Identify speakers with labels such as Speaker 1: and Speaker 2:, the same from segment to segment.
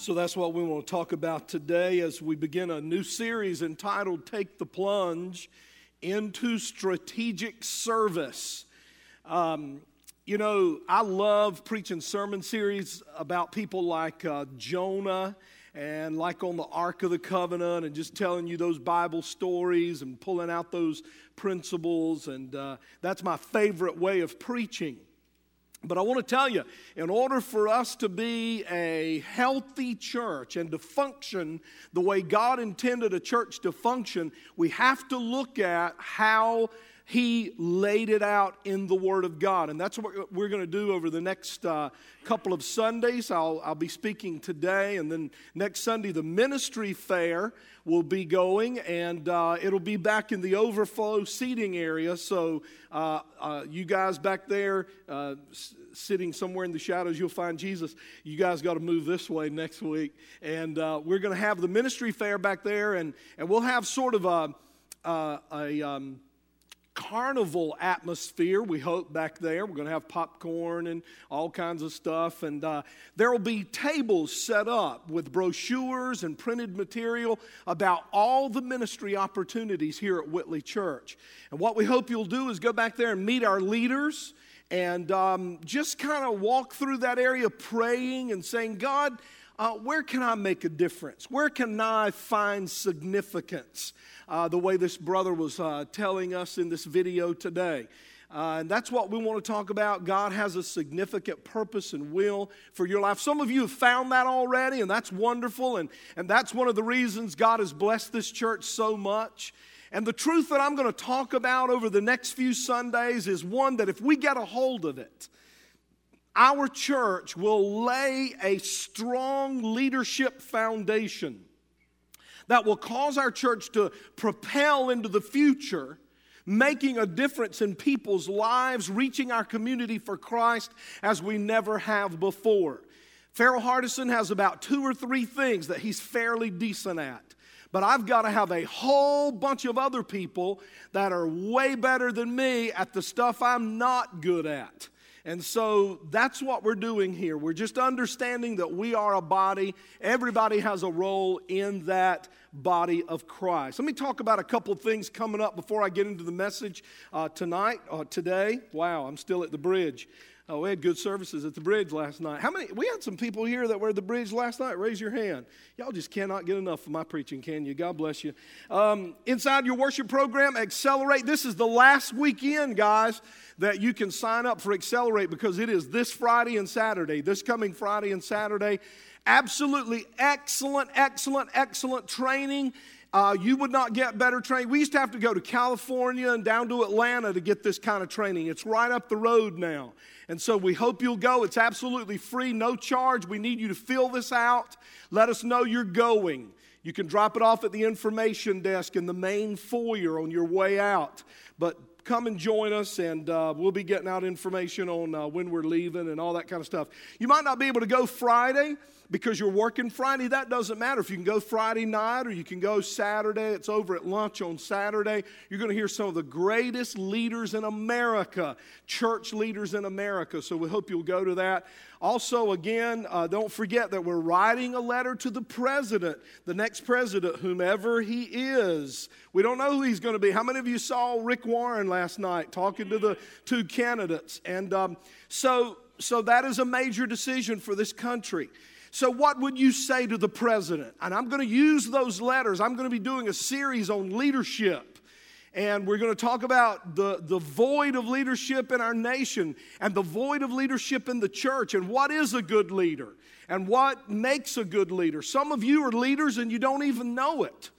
Speaker 1: So that's what we want to talk about today as we begin a new series entitled Take the Plunge into Strategic Service. Um, you know, I love preaching sermon series about people like uh, Jonah and like on the Ark of the Covenant and just telling you those Bible stories and pulling out those principles. And uh, that's my favorite way of preaching. But I want to tell you, in order for us to be a healthy church and to function the way God intended a church to function, we have to look at how he laid it out in the Word of God. And that's what we're going to do over the next uh, couple of Sundays. I'll, I'll be speaking today, and then next Sunday, the ministry fair will be going, and uh, it'll be back in the overflow seating area. So, uh, uh you guys back there, uh, sitting somewhere in the shadows, you'll find Jesus. You guys got to move this way next week. And uh, we're going to have the ministry fair back there, and, and we'll have sort of a, a um, carnival atmosphere, we hope, back there. We're going to have popcorn and all kinds of stuff. And uh, there will be tables set up with brochures and printed material about all the ministry opportunities here at Whitley Church. And what we hope you'll do is go back there and meet our leaders and um, just kind of walk through that area praying and saying, God, uh, where can I make a difference? Where can I find significance? Uh, the way this brother was uh, telling us in this video today. Uh, and that's what we want to talk about. God has a significant purpose and will for your life. Some of you have found that already, and that's wonderful. And, and that's one of the reasons God has blessed this church so much. And the truth that I'm going to talk about over the next few Sundays is one that if we get a hold of it, our church will lay a strong leadership foundation that will cause our church to propel into the future, making a difference in people's lives, reaching our community for Christ as we never have before. Farrell Hardison has about two or three things that he's fairly decent at. But I've got to have a whole bunch of other people that are way better than me at the stuff I'm not good at. And so that's what we're doing here. We're just understanding that we are a body. Everybody has a role in that body of Christ. Let me talk about a couple things coming up before I get into the message uh, tonight, uh, today. Wow, I'm still at the bridge. Oh, we had good services at the bridge last night. How many? We had some people here that were at the bridge last night. Raise your hand. Y'all just cannot get enough of my preaching, can you? God bless you. Um, inside your worship program, Accelerate. This is the last weekend, guys, that you can sign up for Accelerate because it is this Friday and Saturday, this coming Friday and Saturday. Absolutely excellent, excellent, excellent training. Uh, you would not get better training. We used to have to go to California and down to Atlanta to get this kind of training. It's right up the road now. And so we hope you'll go. It's absolutely free, no charge. We need you to fill this out. Let us know you're going. You can drop it off at the information desk in the main foyer on your way out. But come and join us, and uh, we'll be getting out information on uh, when we're leaving and all that kind of stuff. You might not be able to go Friday because you're working Friday, that doesn't matter. If you can go Friday night or you can go Saturday, it's over at lunch on Saturday. You're going to hear some of the greatest leaders in America, church leaders in America. So we hope you'll go to that. Also, again, uh, don't forget that we're writing a letter to the president, the next president, whomever he is. We don't know who he's going to be. How many of you saw Rick Warren last night talking to the two candidates? And um, so, so that is a major decision for this country. So, what would you say to the president? And I'm going to use those letters. I'm going to be doing a series on leadership. And we're going to talk about the, the void of leadership in our nation and the void of leadership in the church and what is a good leader and what makes a good leader. Some of you are leaders and you don't even know it.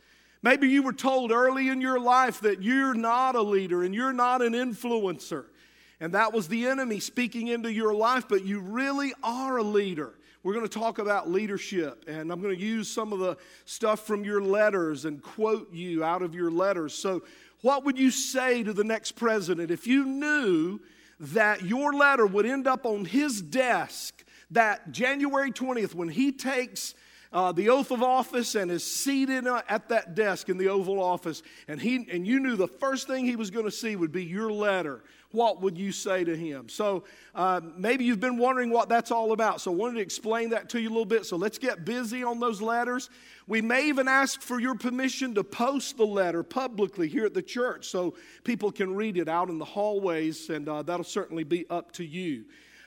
Speaker 1: Maybe you were told early in your life that you're not a leader and you're not an influencer. And that was the enemy speaking into your life, but you really are a leader. We're going to talk about leadership, and I'm going to use some of the stuff from your letters and quote you out of your letters. So, what would you say to the next president if you knew that your letter would end up on his desk that January 20th when he takes uh, the oath of office and is seated uh, at that desk in the Oval Office, and, he, and you knew the first thing he was going to see would be your letter, what would you say to him? So uh, maybe you've been wondering what that's all about. So I wanted to explain that to you a little bit. So let's get busy on those letters. We may even ask for your permission to post the letter publicly here at the church so people can read it out in the hallways, and uh, that'll certainly be up to you.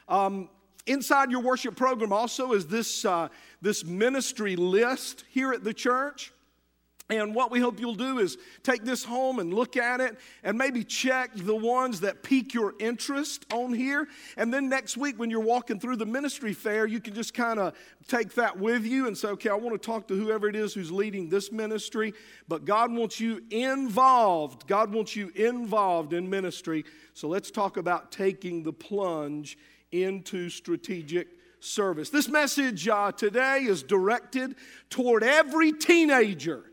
Speaker 1: Um, inside your worship program also is this, uh, this ministry list here at the church. And what we hope you'll do is take this home and look at it and maybe check the ones that pique your interest on here. And then next week, when you're walking through the ministry fair, you can just kind of take that with you and say, okay, I want to talk to whoever it is who's leading this ministry. But God wants you involved. God wants you involved in ministry. So let's talk about taking the plunge into strategic service. This message uh, today is directed toward every teenager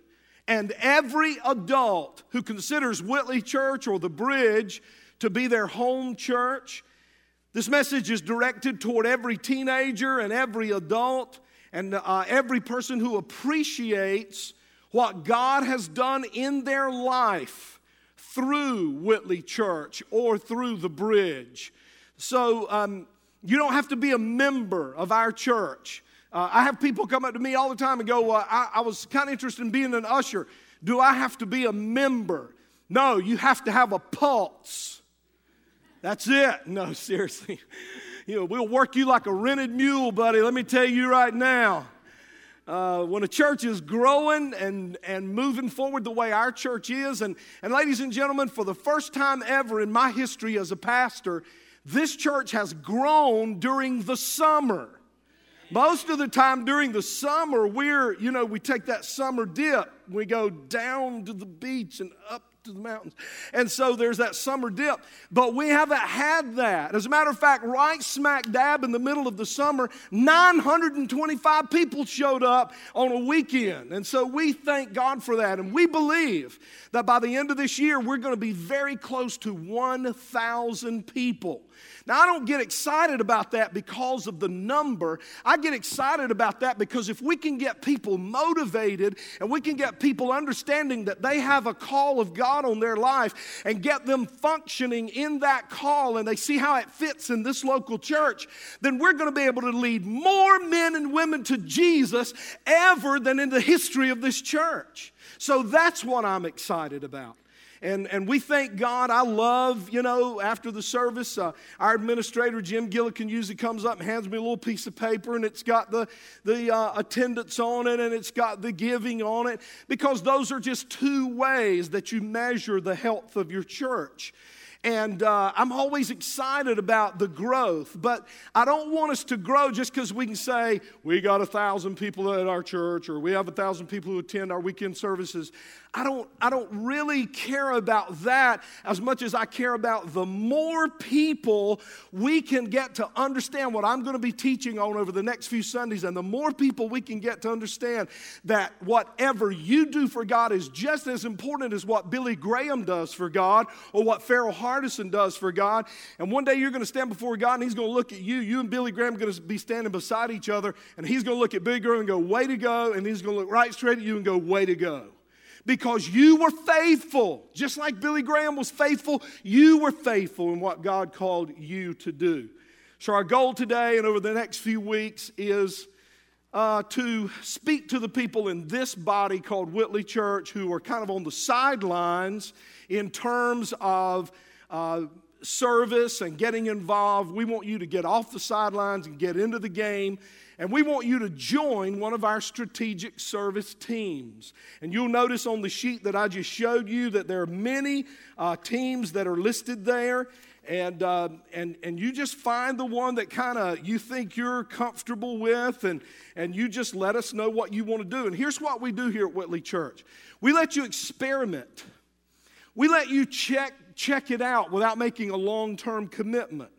Speaker 1: and every adult who considers Whitley Church or the Bridge to be their home church. This message is directed toward every teenager and every adult and uh, every person who appreciates what God has done in their life through Whitley Church or through the bridge. So um, you don't have to be a member of our church uh, I have people come up to me all the time and go, I, I was kind of interested in being an usher. Do I have to be a member? No, you have to have a pulse. That's it. No, seriously. You know, we'll work you like a rented mule, buddy. Let me tell you right now. Uh, when a church is growing and, and moving forward the way our church is, and, and ladies and gentlemen, for the first time ever in my history as a pastor, this church has grown during the summer. Most of the time during the summer, we're, you know, we take that summer dip. We go down to the beach and up to the mountains. And so there's that summer dip. But we haven't had that. As a matter of fact, right smack dab in the middle of the summer, 925 people showed up on a weekend. And so we thank God for that. And we believe that by the end of this year, we're going to be very close to 1,000 people. Now, I don't get excited about that because of the number. I get excited about that because if we can get people motivated and we can get people understanding that they have a call of God on their life and get them functioning in that call and they see how it fits in this local church, then we're going to be able to lead more men and women to Jesus ever than in the history of this church. So that's what I'm excited about. And, and we thank God. I love, you know, after the service, uh, our administrator, Jim Gillikin, usually comes up and hands me a little piece of paper, and it's got the, the uh, attendance on it and it's got the giving on it, because those are just two ways that you measure the health of your church. And uh, I'm always excited about the growth, but I don't want us to grow just because we can say we got a thousand people at our church or we have a thousand people who attend our weekend services. I don't, I don't really care about that as much as I care about the more people we can get to understand what I'm going to be teaching on over the next few Sundays, and the more people we can get to understand that whatever you do for God is just as important as what Billy Graham does for God or what Farrell Hardison does for God. And one day you're going to stand before God and He's going to look at you. You and Billy Graham are going to be standing beside each other, and He's going to look at Billy Graham and go, Way to go. And He's going to look right straight at you and go, Way to go because you were faithful. Just like Billy Graham was faithful, you were faithful in what God called you to do. So, our goal today and over the next few weeks is uh, to speak to the people in this body called Whitley Church who are kind of on the sidelines in terms of. Uh, service and getting involved. We want you to get off the sidelines and get into the game and we want you to join one of our strategic service teams. And you'll notice on the sheet that I just showed you that there are many uh, teams that are listed there. And, uh, and, and you just find the one that kind of you think you're comfortable with, and, and you just let us know what you want to do. And here's what we do here at Whitley Church we let you experiment, we let you check, check it out without making a long term commitment.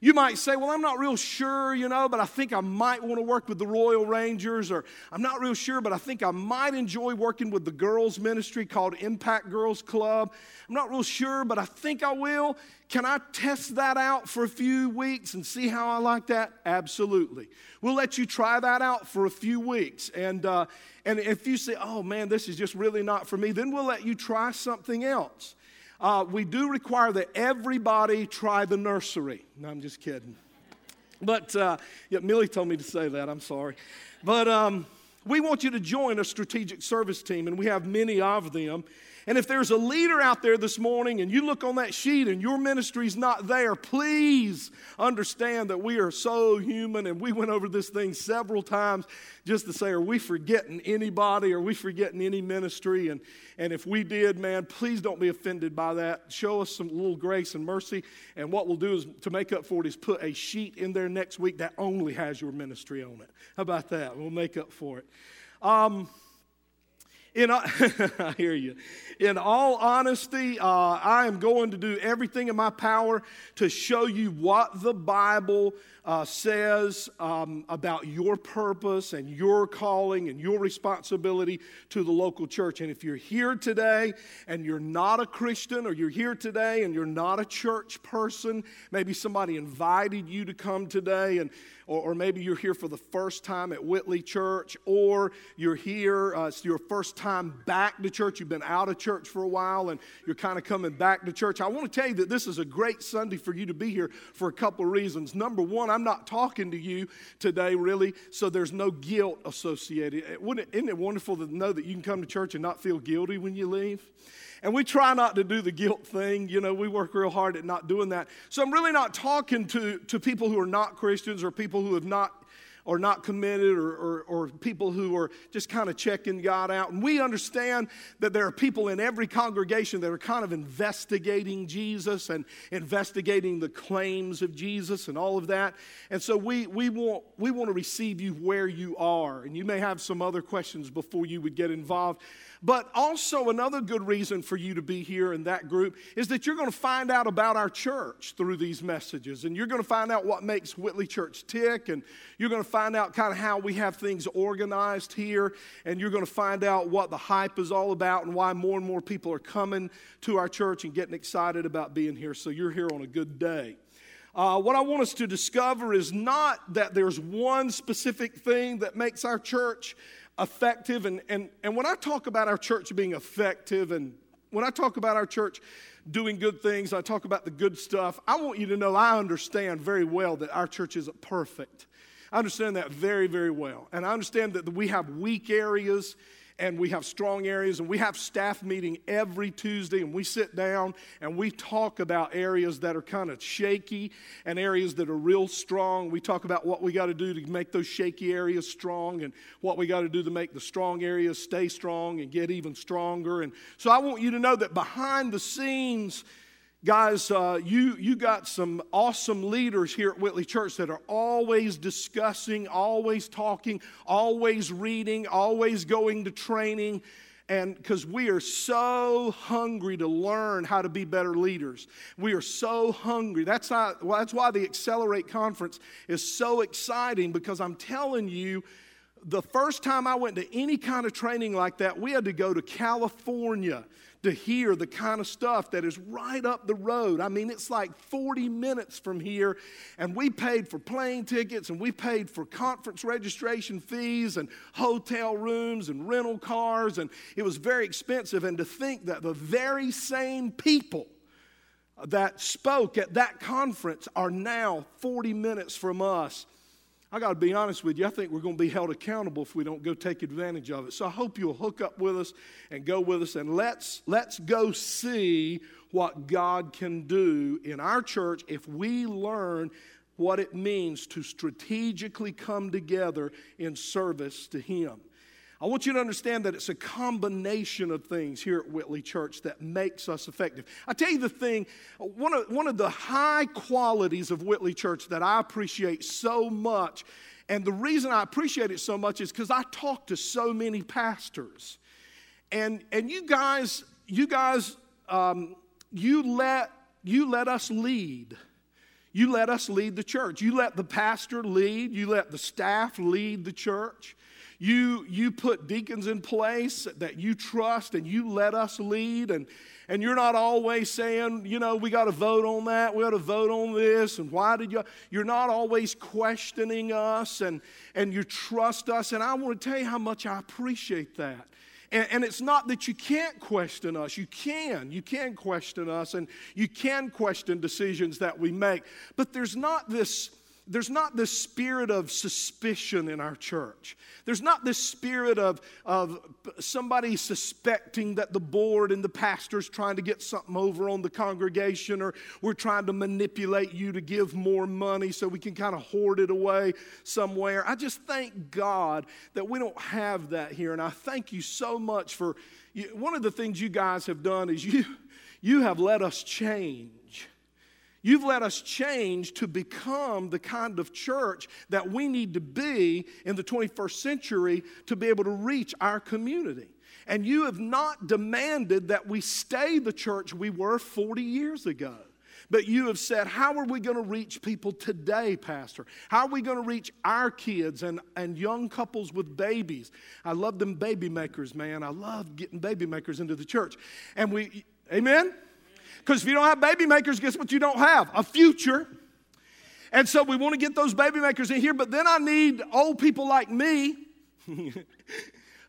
Speaker 1: You might say, Well, I'm not real sure, you know, but I think I might want to work with the Royal Rangers, or I'm not real sure, but I think I might enjoy working with the girls' ministry called Impact Girls Club. I'm not real sure, but I think I will. Can I test that out for a few weeks and see how I like that? Absolutely. We'll let you try that out for a few weeks. And, uh, and if you say, Oh man, this is just really not for me, then we'll let you try something else. Uh, we do require that everybody try the nursery. No, I'm just kidding. But uh, yeah, Millie told me to say that. I'm sorry. But um, we want you to join a strategic service team, and we have many of them. And if there's a leader out there this morning and you look on that sheet and your ministry's not there, please understand that we are so human and we went over this thing several times just to say, are we forgetting anybody? Are we forgetting any ministry? And, and if we did, man, please don't be offended by that. Show us some little grace and mercy. And what we'll do is to make up for it is put a sheet in there next week that only has your ministry on it. How about that? We'll make up for it. Um, in, I hear you. In all honesty, uh, I am going to do everything in my power to show you what the Bible uh, says um, about your purpose and your calling and your responsibility to the local church. And if you're here today and you're not a Christian, or you're here today and you're not a church person, maybe somebody invited you to come today and or, or maybe you're here for the first time at Whitley Church, or you're here, uh, it's your first time back to church. You've been out of church for a while and you're kind of coming back to church. I want to tell you that this is a great Sunday for you to be here for a couple of reasons. Number one, I'm not talking to you today, really, so there's no guilt associated. Isn't it wonderful to know that you can come to church and not feel guilty when you leave? And we try not to do the guilt thing. You know, we work real hard at not doing that. So I'm really not talking to, to people who are not Christians or people who have not or not committed or, or, or, people who are just kind of checking God out. And we understand that there are people in every congregation that are kind of investigating Jesus and investigating the claims of Jesus and all of that. And so we, we, want, we want to receive you where you are. And you may have some other questions before you would get involved. But also, another good reason for you to be here in that group is that you're going to find out about our church through these messages. And you're going to find out what makes Whitley Church tick. And you're going to find out kind of how we have things organized here. And you're going to find out what the hype is all about and why more and more people are coming to our church and getting excited about being here. So you're here on a good day. Uh, what I want us to discover is not that there's one specific thing that makes our church effective. And, and, and when I talk about our church being effective, and when I talk about our church doing good things, I talk about the good stuff, I want you to know I understand very well that our church isn't perfect. I understand that very, very well. And I understand that we have weak areas and we have strong areas and we have staff meeting every Tuesday and we sit down and we talk about areas that are kind of shaky and areas that are real strong. We talk about what we got to do to make those shaky areas strong and what we got to do to make the strong areas stay strong and get even stronger. And so I want you to know that behind the scenes, Guys, uh, you, you got some awesome leaders here at Whitley Church that are always discussing, always talking, always reading, always going to training. And because we are so hungry to learn how to be better leaders, we are so hungry. That's, not, well, that's why the Accelerate Conference is so exciting because I'm telling you, the first time I went to any kind of training like that, we had to go to California to hear the kind of stuff that is right up the road. I mean, it's like 40 minutes from here, and we paid for plane tickets and we paid for conference registration fees and hotel rooms and rental cars, and it was very expensive. And to think that the very same people that spoke at that conference are now 40 minutes from us I got to be honest with you, I think we're going to be held accountable if we don't go take advantage of it. So I hope you'll hook up with us and go with us and let's, let's go see what God can do in our church if we learn what it means to strategically come together in service to Him. I want you to understand that it's a combination of things here at Whitley Church that makes us effective. I tell you the thing, one of, one of the high qualities of Whitley Church that I appreciate so much, and the reason I appreciate it so much is because I talk to so many pastors. And, and you guys, you guys, um, you let, you let us lead. You let us lead the church. You let the pastor lead. You let the staff lead the church. You, you put deacons in place that you trust and you let us lead. And, and you're not always saying, you know, we got to vote on that, we got to vote on this, and why did you? You're not always questioning us and, and you trust us. And I want to tell you how much I appreciate that. And, and, it's not that you can't question us. You can. You can question us and you can question decisions that we make. But there's not this there's not this spirit of suspicion in our church. There's not this spirit of, of somebody suspecting that the board and the pastor's trying to get something over on the congregation or we're trying to manipulate you to give more money so we can kind of hoard it away somewhere. I just thank God that we don't have that here. And I thank you so much for one of the things you guys have done is you, you have let us change You've let us change to become the kind of church that we need to be in the 21st century to be able to reach our community. And you have not demanded that we stay the church we were 40 years ago. But you have said, How are we going to reach people today, Pastor? How are we going to reach our kids and, and young couples with babies? I love them baby makers, man. I love getting baby makers into the church. And we, amen? Because if you don't have baby makers, guess what you don't have? A future. And so we want to get those baby makers in here, but then I need old people like me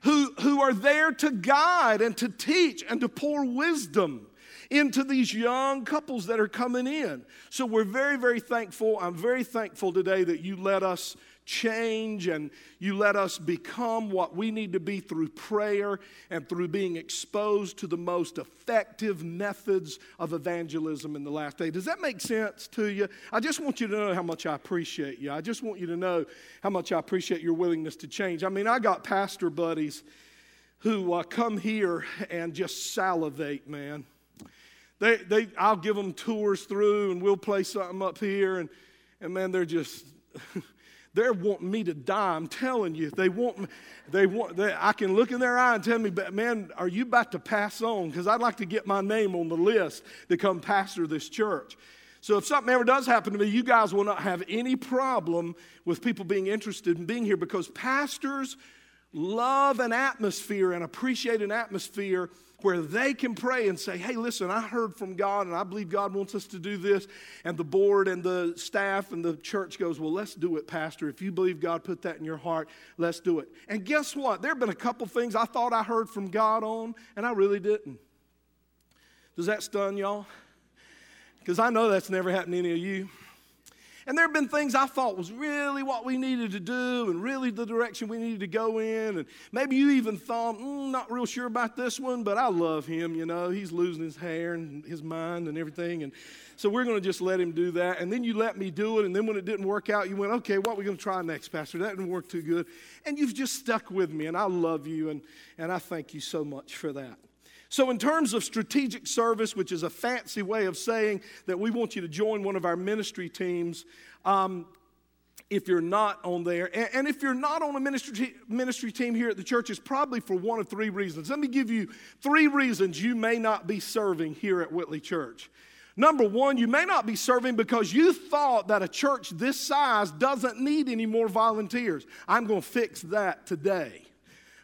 Speaker 1: who, who are there to guide and to teach and to pour wisdom into these young couples that are coming in. So we're very, very thankful. I'm very thankful today that you let us change and you let us become what we need to be through prayer and through being exposed to the most effective methods of evangelism in the last day. Does that make sense to you? I just want you to know how much I appreciate you. I just want you to know how much I appreciate your willingness to change. I mean, I got pastor buddies who uh, come here and just salivate, man. They, they, I'll give them tours through and we'll play something up here, and, and man, they're just. They're wanting me to die. I'm telling you, they want me, they want, they, I can look in their eye and tell me, man, are you about to pass on? Because I'd like to get my name on the list to come pastor this church. So if something ever does happen to me, you guys will not have any problem with people being interested in being here because pastors love an atmosphere and appreciate an atmosphere where they can pray and say, Hey, listen, I heard from God and I believe God wants us to do this. And the board and the staff and the church goes, Well, let's do it, Pastor. If you believe God put that in your heart, let's do it. And guess what? There have been a couple things I thought I heard from God on, and I really didn't. Does that stun y'all? Because I know that's never happened to any of you. And there have been things I thought was really what we needed to do and really the direction we needed to go in. And maybe you even thought, mm, not real sure about this one, but I love him, you know. He's losing his hair and his mind and everything. And so we're going to just let him do that. And then you let me do it. And then when it didn't work out, you went, okay, what are we going to try next, Pastor? That didn't work too good. And you've just stuck with me. And I love you. And, and I thank you so much for that. So, in terms of strategic service, which is a fancy way of saying that we want you to join one of our ministry teams, um, if you're not on there. And, if you're not on a ministry, ministry team here at the church, it's probably for one of three reasons. Let me give you three reasons you may not be serving here at Whitley Church. Number one, you may not be serving because you thought that a church this size doesn't need any more volunteers. I'm going to fix that today.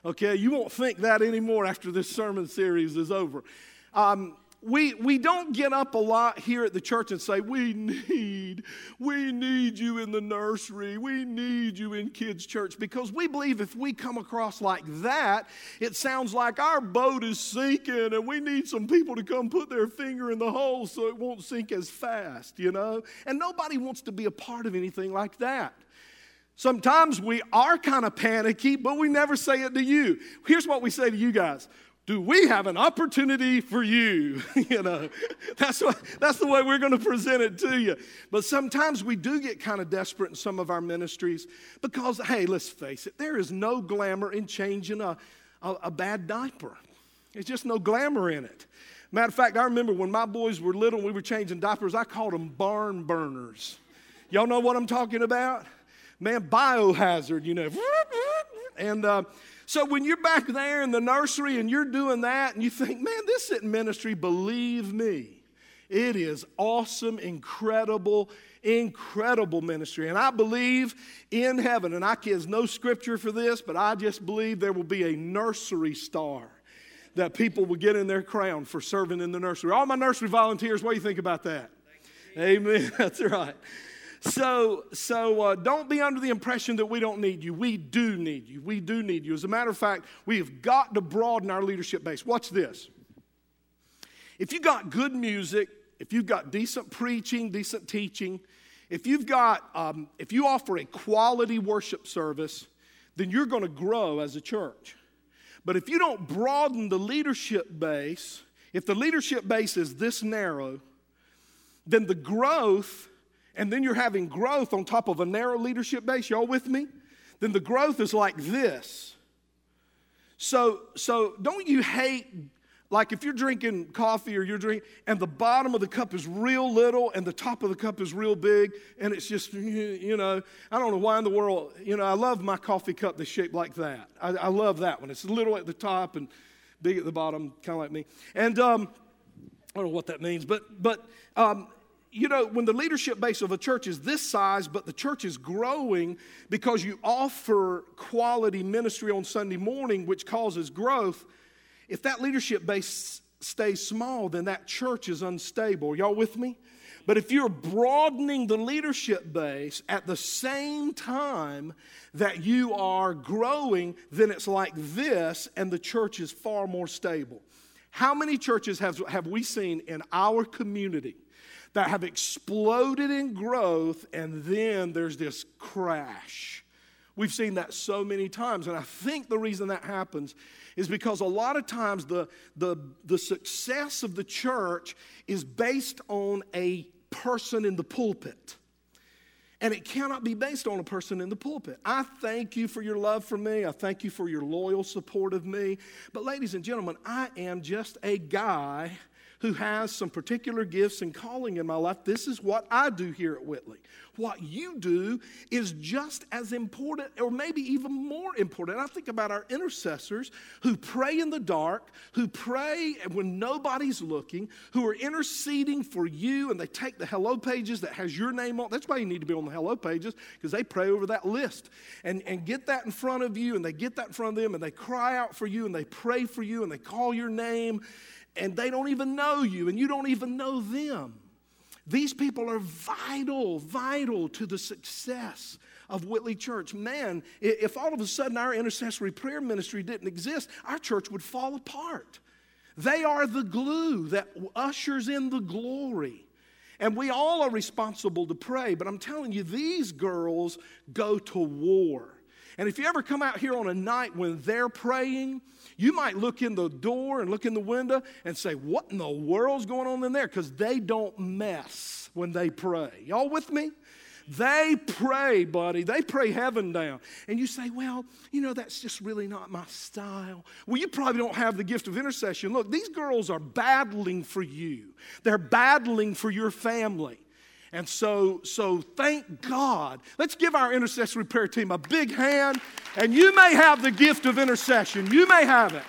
Speaker 1: Okay, you won't think that anymore after this sermon series is over. Um, we, we don't get up a lot here at the church and say, We need, we need you in the nursery. We need you in kids' church. Because we believe if we come across like that, it sounds like our boat is sinking and we need some people to come put their finger in the hole so it won't sink as fast, you know? And nobody wants to be a part of anything like that. Sometimes we are kind of panicky, but we never say it to you. Here's what we say to you guys do we have an opportunity for you? you know, that's, what, that's the way we're going to present it to you. But sometimes we do get kind of desperate in some of our ministries because, hey, let's face it, there is no glamour in changing a, a, a bad diaper. There's just no glamour in it. Matter of fact, I remember when my boys were little and we were changing diapers, I called them barn burners. Y'all know what I'm talking about? Man, biohazard, you know. And uh, so when you're back there in the nursery and you're doing that and you think, man, this isn't ministry, believe me, It is awesome, incredible, incredible ministry. And I believe in heaven, and I there's no scripture for this, but I just believe there will be a nursery star that people will get in their crown for serving in the nursery. All my nursery volunteers, what do you think about that? Amen. That's right. So, so uh, don't be under the impression that we don't need you. We do need you. We do need you. As a matter of fact, we have got to broaden our leadership base. Watch this. If you got good music, if you've got decent preaching, decent teaching, if you've got, um, if you offer a quality worship service, then you're going to grow as a church. But if you don't broaden the leadership base, if the leadership base is this narrow, then the growth, and then you're having growth on top of a narrow leadership base, y'all with me? Then the growth is like this. So, so don't you hate like if you're drinking coffee or you're drinking, and the bottom of the cup is real little and the top of the cup is real big, and it's just, you know, I don't know why in the world, you know, I love my coffee cup that's shaped like that. I, I love that one. It's little at the top and big at the bottom, kind of like me. And um, I don't know what that means, but, but um, you know, when the leadership base of a church is this size, but the church is growing because you offer quality ministry on Sunday morning, which causes growth if that leadership base stays small, then that church is unstable. Y'all with me? But if you're broadening the leadership base at the same time that you are growing, then it's like this, and the church is far more stable. How many churches have, have we seen in our community that have exploded in growth and then there's this crash? We've seen that so many times, and I think the reason that happens is because a lot of times the, the, the success of the church is based on a person in the pulpit. And it cannot be based on a person in the pulpit. I thank you for your love for me. I thank you for your loyal support of me. But, ladies and gentlemen, I am just a guy who has some particular gifts and calling in my life. This is what I do here at Whitley. What you do is just as important, or maybe even more important. I think about our intercessors who pray in the dark, who pray when nobody's looking, who are interceding for you, and they take the hello pages that has your name on. That's why you need to be on the hello pages, because they pray over that list and, and get that in front of you, and they get that in front of them, and they cry out for you, and they pray for you, and they call your name and they don't even know you, and you don't even know them. These people are vital, vital to the success of Whitley Church. Man, if all of a sudden our intercessory prayer ministry didn't exist, our church would fall apart. They are the glue that ushers in the glory. And we all are responsible to pray, but I'm telling you, these girls go to war. And if you ever come out here on a night when they're praying, you might look in the door and look in the window and say, What in the world's going on in there? Because they don't mess when they pray. Y'all with me? They pray, buddy. They pray heaven down. And you say, well, you know, that's just really not my style. Well, you probably don't have the gift of intercession. Look, these girls are battling for you, they're battling for your family. And so, so thank God. Let's give our intercessory prayer team a big hand. And you may have the gift of intercession. You may have it.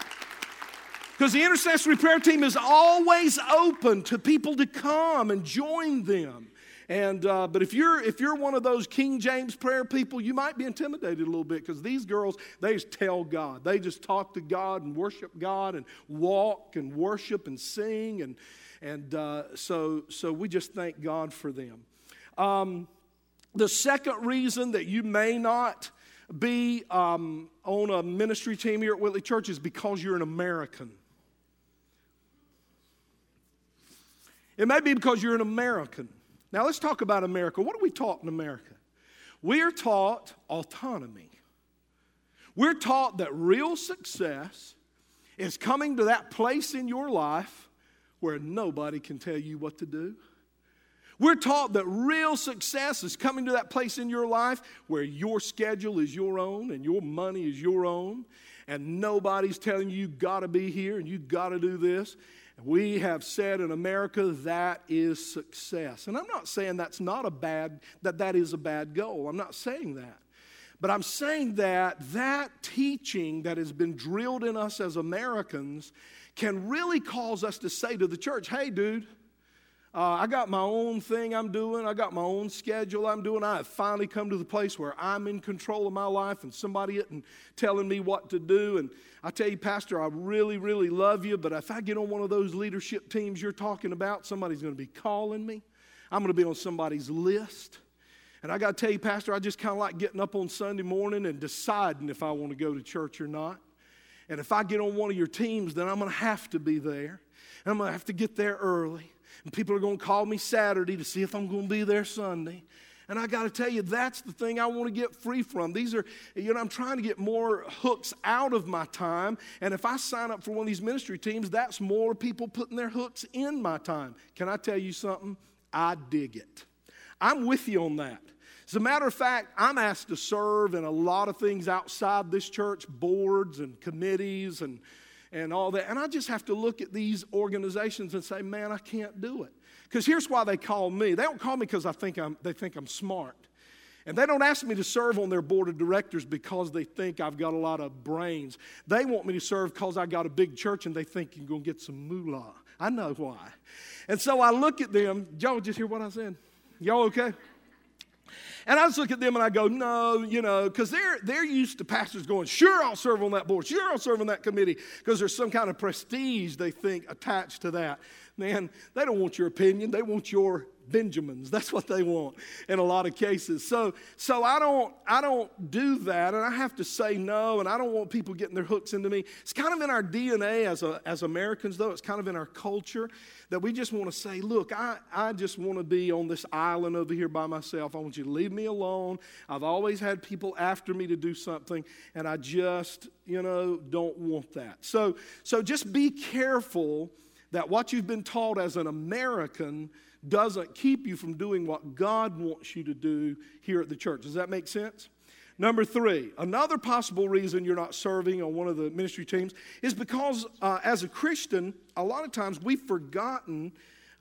Speaker 1: Because the intercessory prayer team is always open to people to come and join them. And uh, but if you're if you're one of those King James prayer people, you might be intimidated a little bit because these girls they just tell God, they just talk to God and worship God and walk and worship and sing and and uh, so, so we just thank God for them. Um, the second reason that you may not be um, on a ministry team here at Whitley Church is because you're an American. It may be because you're an American. Now, let's talk about America. What are we taught in America? We are taught autonomy. We're taught that real success is coming to that place in your life where nobody can tell you what to do. We're taught that real success is coming to that place in your life where your schedule is your own and your money is your own, and nobody's telling you you got to be here and you got to do this. We have said in America that is success. And I'm not saying that's not a bad that that is a bad goal. I'm not saying that. But I'm saying that that teaching that has been drilled in us as Americans can really cause us to say to the church, hey, dude, Uh, I got my own thing I'm doing. I got my own schedule I'm doing. I have finally come to the place where I'm in control of my life and somebody isn't telling me what to do. And I tell you, Pastor, I really, really love you, but if I get on one of those leadership teams you're talking about, somebody's going to be calling me. I'm going to be on somebody's list. And I got to tell you, Pastor, I just kind of like getting up on Sunday morning and deciding if I want to go to church or not. And if I get on one of your teams, then I'm going to have to be there. And I'm going to have to get there early. And people are going to call me Saturday to see if I'm going to be there Sunday. And I got to tell you, that's the thing I want to get free from. These are, you know, I'm trying to get more hooks out of my time. And if I sign up for one of these ministry teams, that's more people putting their hooks in my time. Can I tell you something? I dig it. I'm with you on that. As a matter of fact, I'm asked to serve in a lot of things outside this church, boards and committees and and all that. And I just have to look at these organizations and say, man, I can't do it. Because here's why they call me. They don't call me because I think I'm, they think I'm smart. And they don't ask me to serve on their board of directors because they think I've got a lot of brains. They want me to serve because I got a big church and they think you're going to get some moolah. I know why. And so I look at them. Y'all just hear what I said? Y'all okay? And I just look at them and I go, no, you know, because they're, they're used to pastors going, sure, I'll serve on that board. Sure, I'll serve on that committee because there's some kind of prestige they think attached to that. Man, they don't want your opinion, they want your Benjamins. That's what they want in a lot of cases. So, so I don't, I don't do that, and I have to say no, and I don't want people getting their hooks into me. It's kind of in our DNA as, a, as Americans, though. It's kind of in our culture that we just want to say, look, I, I just want to be on this island over here by myself. I want you to leave me alone. I've always had people after me to do something, and I just, you know, don't want that. So, so just be careful that what you've been taught as an American doesn't keep you from doing what God wants you to do here at the church. Does that make sense? Number three, another possible reason you're not serving on one of the ministry teams is because uh, as a Christian, a lot of times we've forgotten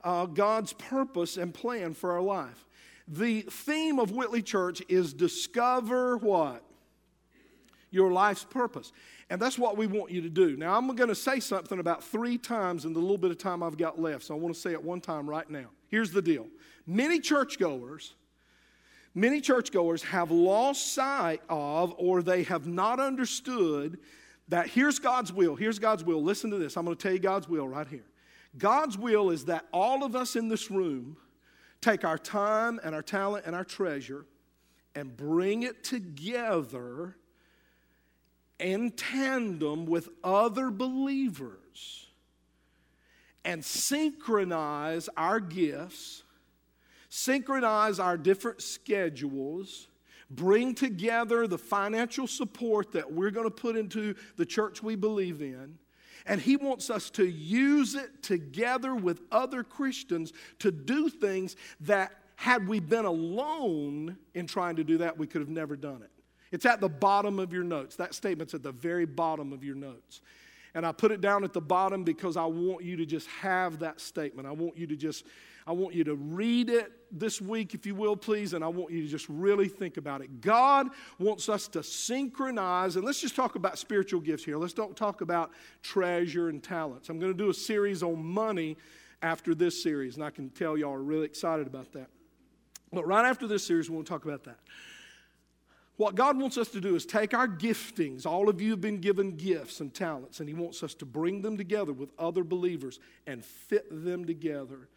Speaker 1: uh, God's purpose and plan for our life. The theme of Whitley Church is discover what? Your life's purpose. And that's what we want you to do. Now, I'm going to say something about three times in the little bit of time I've got left, so I want to say it one time right now. Here's the deal many churchgoers, many churchgoers have lost sight of or they have not understood that here's God's will. Here's God's will. Listen to this. I'm going to tell you God's will right here. God's will is that all of us in this room take our time and our talent and our treasure and bring it together in tandem with other believers and synchronize our gifts, synchronize our different schedules, bring together the financial support that we're going to put into the church we believe in. And he wants us to use it together with other Christians to do things that, had we been alone in trying to do that, we could have never done it. It's at the bottom of your notes. That statement's at the very bottom of your notes. And I put it down at the bottom because I want you to just have that statement. I want you to just, I want you to read it this week, if you will, please, and I want you to just really think about it. God wants us to synchronize, and let's just talk about spiritual gifts here. Let's don't talk about treasure and talents. I'm going to do a series on money after this series, and I can tell y'all are really excited about that. But right after this series, we want to talk about that. What God wants us to do is take our giftings. All of you have been given gifts and talents, and He wants us to bring them together with other believers and fit them together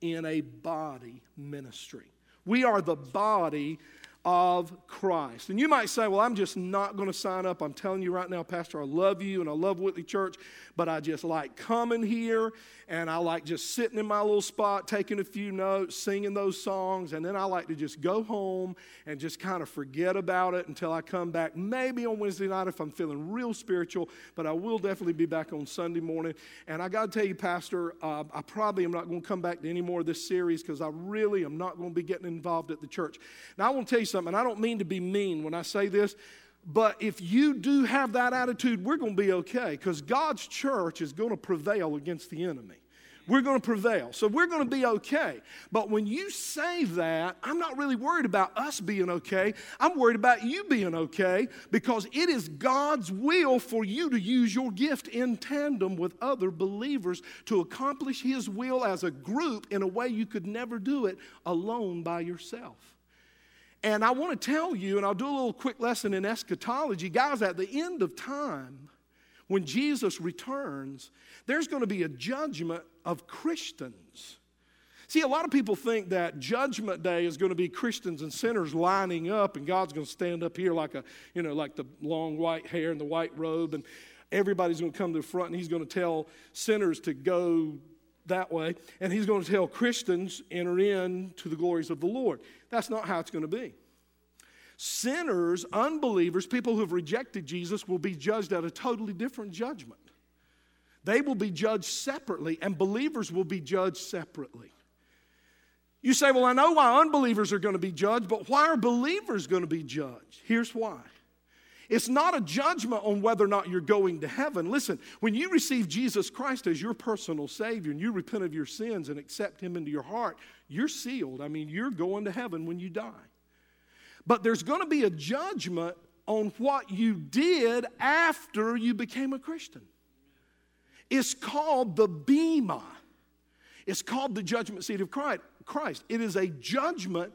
Speaker 1: in a body ministry. We are the body of Christ. And you might say, Well, I'm just not going to sign up. I'm telling you right now, Pastor, I love you and I love Whitley Church, but I just like coming here and I like just sitting in my little spot, taking a few notes, singing those songs, and then I like to just go home and just kind of forget about it until I come back, maybe on Wednesday night if I'm feeling real spiritual, but I will definitely be back on Sunday morning. And I got to tell you, Pastor, uh, I probably am not going to come back to any more of this series because I really am not going to be getting involved at the church. Now, I want to tell you something, I don't mean to be mean when I say this. But if you do have that attitude, we're going to be okay because God's church is going to prevail against the enemy. We're going to prevail. So we're going to be okay. But when you say that, I'm not really worried about us being okay. I'm worried about you being okay because it is God's will for you to use your gift in tandem with other believers to accomplish His will as a group in a way you could never do it alone by yourself. And I want to tell you, and I'll do a little quick lesson in eschatology. Guys, at the end of time, when Jesus returns, there's going to be a judgment of Christians. See, a lot of people think that Judgment Day is going to be Christians and sinners lining up, and God's going to stand up here like a, you know, like the long white hair and the white robe, and everybody's going to come to the front, and He's going to tell sinners to go that way, and He's going to tell Christians enter in to the glories of the Lord. That's not how it's going to be. Sinners, unbelievers, people who have rejected Jesus will be judged at a totally different judgment. They will be judged separately, and believers will be judged separately. You say, Well, I know why unbelievers are going to be judged, but why are believers going to be judged? Here's why. It's not a judgment on whether or not you're going to heaven. Listen, when you receive Jesus Christ as your personal Savior and you repent of your sins and accept Him into your heart, you're sealed. I mean, you're going to heaven when you die. But there's going to be a judgment on what you did after you became a Christian. It's called the Bema. It's called the judgment seat of Christ. It is a judgment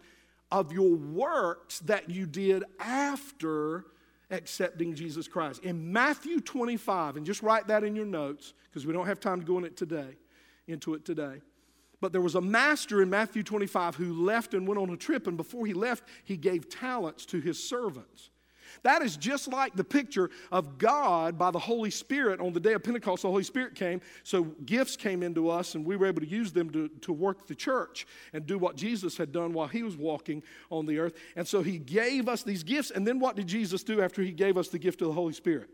Speaker 1: of your works that you did after accepting Jesus Christ. In Matthew 25, and just write that in your notes because we don't have time to go in it today, into it today. But there was a master in Matthew 25 who left and went on a trip, and before he left, he gave talents to his servants. That is just like the picture of God by the Holy Spirit on the day of Pentecost. The Holy Spirit came, so gifts came into us, and we were able to use them to, to work the church and do what Jesus had done while he was walking on the earth. And so he gave us these gifts. And then what did Jesus do after he gave us the gift of the Holy Spirit?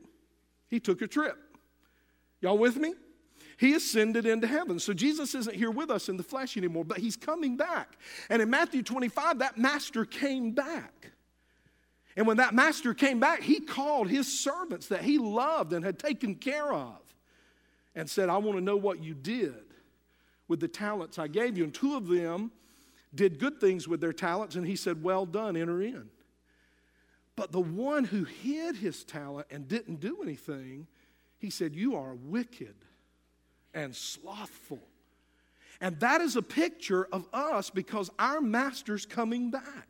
Speaker 1: He took a trip. Y'all with me? He ascended into heaven. So Jesus isn't here with us in the flesh anymore, but he's coming back. And in Matthew 25, that master came back. And when that master came back, he called his servants that he loved and had taken care of and said, I want to know what you did with the talents I gave you. And two of them did good things with their talents, and he said, Well done, enter in. But the one who hid his talent and didn't do anything, he said, You are wicked and slothful. And that is a picture of us because our master's coming back.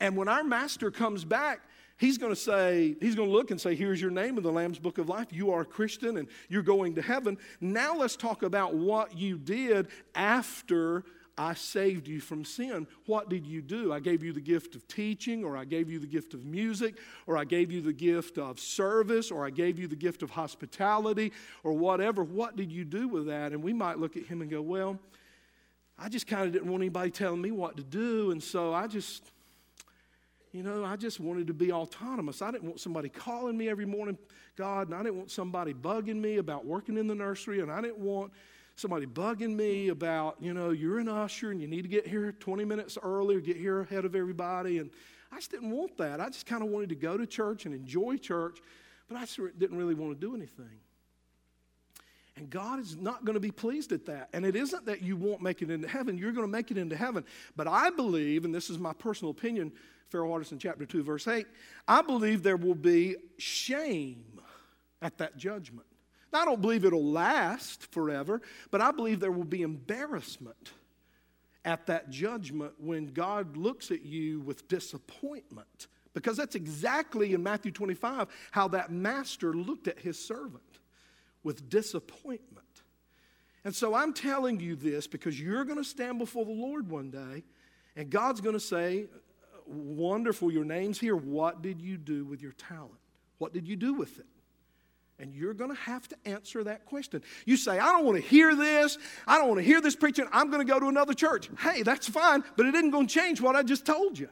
Speaker 1: And when our master comes back, he's going to say, he's going to look and say, Here's your name in the Lamb's Book of Life. You are a Christian and you're going to heaven. Now let's talk about what you did after I saved you from sin. What did you do? I gave you the gift of teaching, or I gave you the gift of music, or I gave you the gift of service, or I gave you the gift of hospitality, or whatever. What did you do with that? And we might look at him and go, Well, I just kind of didn't want anybody telling me what to do, and so I just. You know, I just wanted to be autonomous. I didn't want somebody calling me every morning, God, and I didn't want somebody bugging me about working in the nursery, and I didn't want somebody bugging me about, you know, you're an usher and you need to get here 20 minutes early or get here ahead of everybody. And I just didn't want that. I just kind of wanted to go to church and enjoy church, but I didn't really want to do anything. And God is not going to be pleased at that. And it isn't that you won't make it into heaven, you're going to make it into heaven. But I believe, and this is my personal opinion, Farrell Hardison chapter 2, verse 8, I believe there will be shame at that judgment. Now, I don't believe it'll last forever, but I believe there will be embarrassment at that judgment when God looks at you with disappointment. Because that's exactly in Matthew 25 how that master looked at his servant with disappointment. And so I'm telling you this because you're going to stand before the Lord one day, and God's going to say, Wonderful, your name's here. What did you do with your talent? What did you do with it? And you're going to have to answer that question. You say, I don't want to hear this. I don't want to hear this preaching. I'm going to go to another church. Hey, that's fine, but it isn't going to change what I just told you.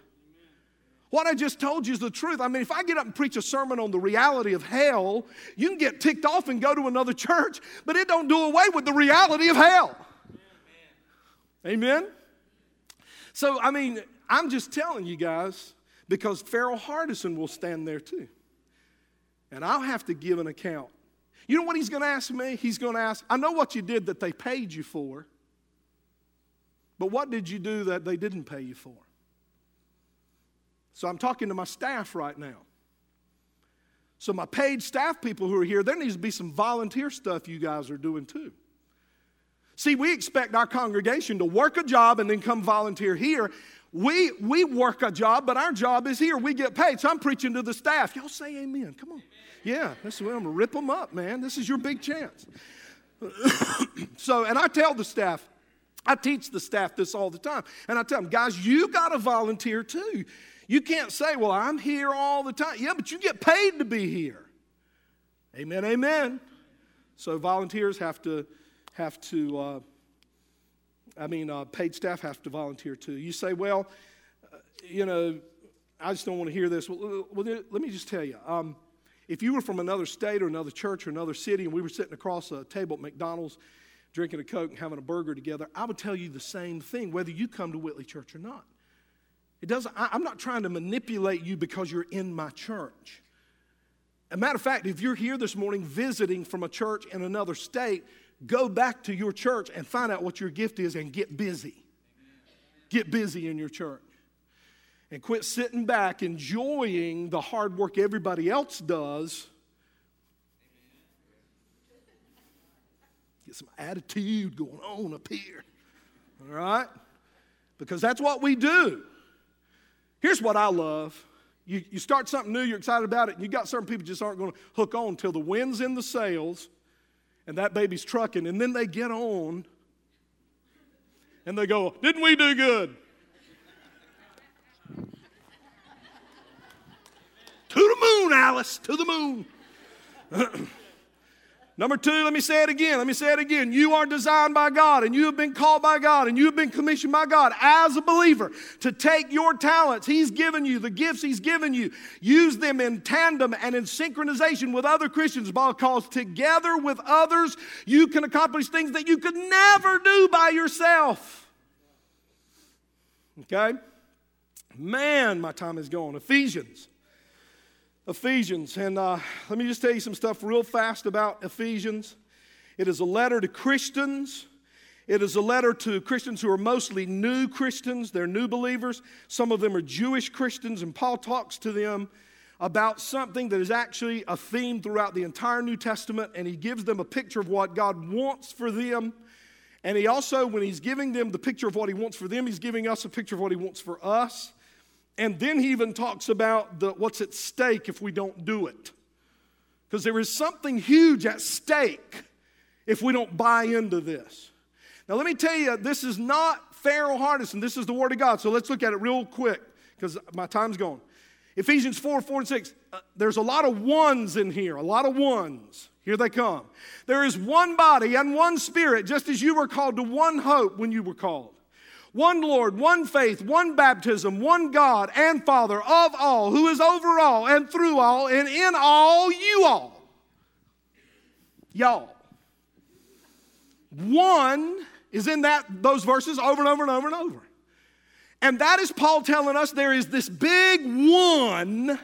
Speaker 1: What I just told you is the truth. I mean, if I get up and preach a sermon on the reality of hell, you can get ticked off and go to another church, but it don't do away with the reality of hell. Amen. Amen? So, I mean, I'm just telling you guys because Farrell Hardison will stand there too and I'll have to give an account. You know what he's going to ask me? He's going to ask, I know what you did that they paid you for, but what did you do that they didn't pay you for? So I'm talking to my staff right now. So, my paid staff people who are here, there needs to be some volunteer stuff you guys are doing too. See, we expect our congregation to work a job and then come volunteer here. We, we work a job, but our job is here. We get paid. So I'm preaching to the staff. Y'all say amen. Come on. Yeah, this is I'm going to rip them up, man. This is your big chance. so, and I tell the staff, I teach the staff this all the time. And I tell them, guys, you got to volunteer too. You can't say, well, I'm here all the time. Yeah, but you get paid to be here. Amen, amen. So volunteers have to, have to uh, I mean, uh, paid staff have to volunteer too. You say, well, uh, you know, I just don't want to hear this. Well, well let me just tell you. Um, if you were from another state or another church or another city and we were sitting across a table at McDonald's drinking a Coke and having a burger together, I would tell you the same thing, whether you come to Whitley Church or not. It doesn't, I, I'm not trying to manipulate you because you're in my church. As a matter of fact, if you're here this morning visiting from a church in another state, go back to your church and find out what your gift is and get busy. Get busy in your church. And quit sitting back enjoying the hard work everybody else does. Get some attitude going on up here. All right? Because that's what we do. Here's what I love. You, you start something new, you're excited about it, and you got certain people just aren't going to hook on until the wind's in the sails and that baby's trucking, and then they get on and they go, Didn't we do good? to the moon, Alice, to the moon. Number two, let me say it again. Let me say it again. You are designed by God and you have been called by God and you have been commissioned by God as a believer to take your talents He's given you, the gifts He's given you, use them in tandem and in synchronization with other Christians because together with others you can accomplish things that you could never do by yourself. Okay? Man, my time is gone. Ephesians Ephesians. And uh, let me just tell you some stuff real fast about Ephesians. It is a letter to Christians. It is a letter to Christians who are mostly new Christians. They're new believers. Some of them are Jewish Christians, and Paul talks to them about something that is actually a theme throughout the entire New Testament, and he gives them a picture of what God wants for them. And he also, when he's giving them the picture of what he wants for them, he's giving us a picture of what he wants for us. And then he even talks about the, what's at stake if we don't do it. Because there is something huge at stake if we don't buy into this. Now, let me tell you, this is not Farrell Hardison. This is the Word of God. So let's look at it real quick because my time's gone. Ephesians 4 4 and 6. Uh, there's a lot of ones in here, a lot of ones. Here they come. There is one body and one spirit, just as you were called to one hope when you were called one Lord, one faith, one baptism, one God and Father of all, who is over all and through all and in all you all. Y'all. One is in that those verses over and over and over and over. And that is Paul telling us there is this big one.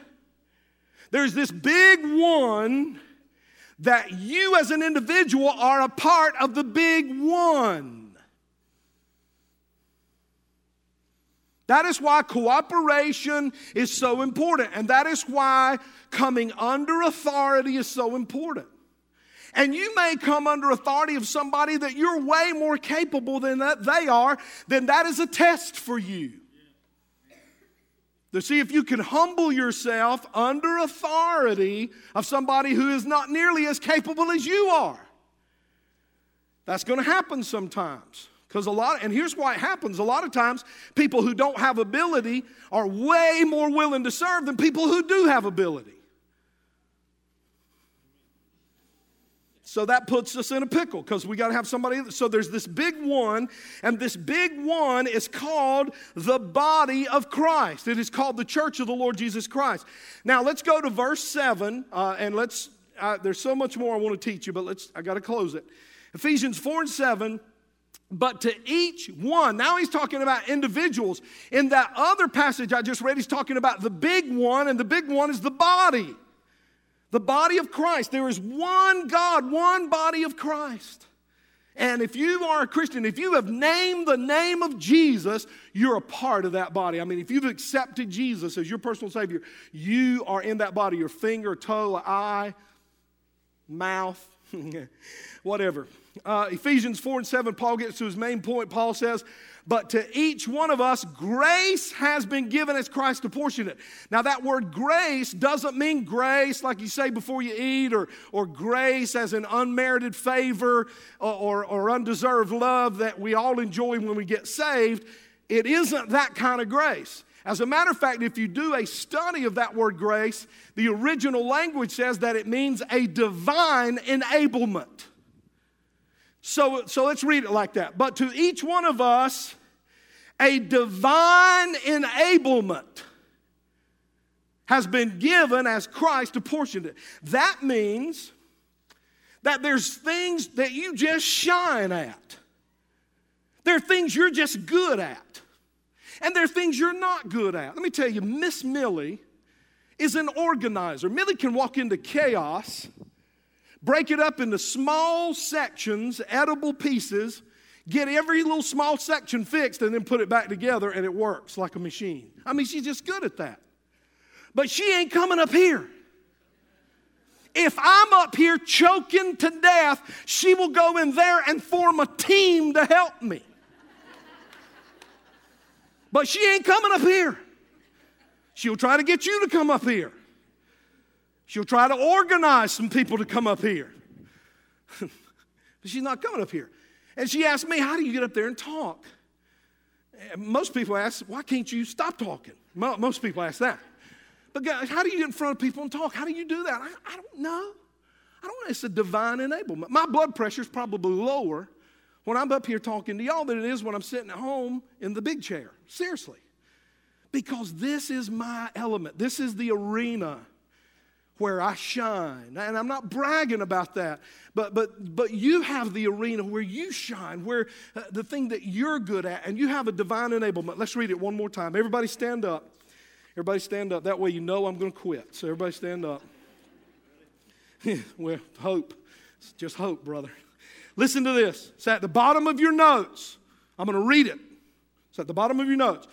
Speaker 1: There's this big one that you as an individual are a part of the big one. That is why cooperation is so important, and that is why coming under authority is so important. And you may come under authority of somebody that you're way more capable than that they are, then that is a test for you. To see if you can humble yourself under authority of somebody who is not nearly as capable as you are. That's going to happen sometimes. Because a lot, and here's why it happens a lot of times, people who don't have ability are way more willing to serve than people who do have ability. So that puts us in a pickle because we got to have somebody. So there's this big one, and this big one is called the body of Christ. It is called the church of the Lord Jesus Christ. Now let's go to verse 7, uh, and let's, uh, there's so much more I want to teach you, but let's, I got to close it. Ephesians 4 and 7 but to each one. Now he's talking about individuals. In that other passage I just read, he's talking about the big one, and the big one is the body. The body of Christ. There is one God, one body of Christ. And if you are a Christian, if you have named the name of Jesus, you're a part of that body. I mean, if you've accepted Jesus as your personal Savior, you are in that body your finger, toe, eye, mouth, whatever. Uh, Ephesians 4 and 7, Paul gets to his main point. Paul says, But to each one of us, grace has been given as Christ apportioned it. Now, that word grace doesn't mean grace like you say before you eat, or, or grace as an unmerited favor or, or, or undeserved love that we all enjoy when we get saved. It isn't that kind of grace. As a matter of fact, if you do a study of that word grace, the original language says that it means a divine enablement. So, so let's read it like that. But to each one of us, a divine enablement has been given as Christ apportioned it. That means that there's things that you just shine at. There are things you're just good at. And there are things you're not good at. Let me tell you, Miss Millie is an organizer. Millie can walk into chaos, break it up into small sections, edible pieces, get every little small section fixed, and then put it back together, and it works like a machine. I mean, she's just good at that. But she ain't coming up here. If I'm up here choking to death, she will go in there and form a team to help me. But she ain't coming up here. She'll try to get you to come up here. She'll try to organize some people to come up here. but she's not coming up here. And she asked me, How do you get up there and talk? And most people ask, Why can't you stop talking? Most people ask that. But guys, how do you get in front of people and talk? How do you do that? I, I don't know. I don't know. It's a divine enablement. My blood pressure is probably lower when I'm up here talking to y'all than it is when I'm sitting at home in the big chair. Seriously. Because this is my element, this is the arena where I shine. And I'm not bragging about that, but, but, but you have the arena where you shine, where uh, the thing that you're good at, and you have a divine enablement. Let's read it one more time. Everybody stand up. Everybody stand up. That way you know I'm going to quit. So everybody stand up. well, hope. It's just hope, brother. Listen to this. It's at the bottom of your notes. I'm going to read it. It's at the bottom of your notes.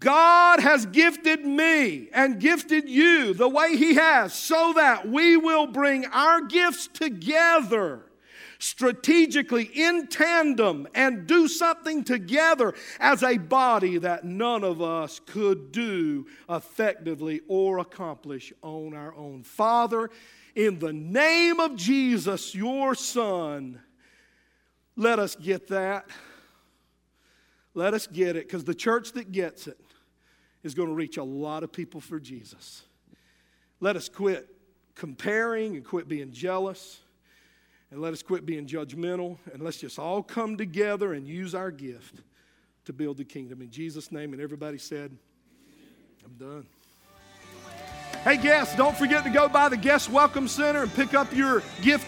Speaker 1: God has gifted me and gifted you the way He has so that we will bring our gifts together strategically in tandem and do something together as a body that none of us could do effectively or accomplish on our own. Father, in the name of Jesus, your Son, let us get that. Let us get it because the church that gets it is going to reach a lot of people for Jesus. Let us quit comparing and quit being jealous and let us quit being judgmental and let's just all come together and use our gift to build the kingdom. In Jesus' name, and everybody said, I'm done. Hey, guests, don't forget to go by the Guest Welcome Center and pick up your gift.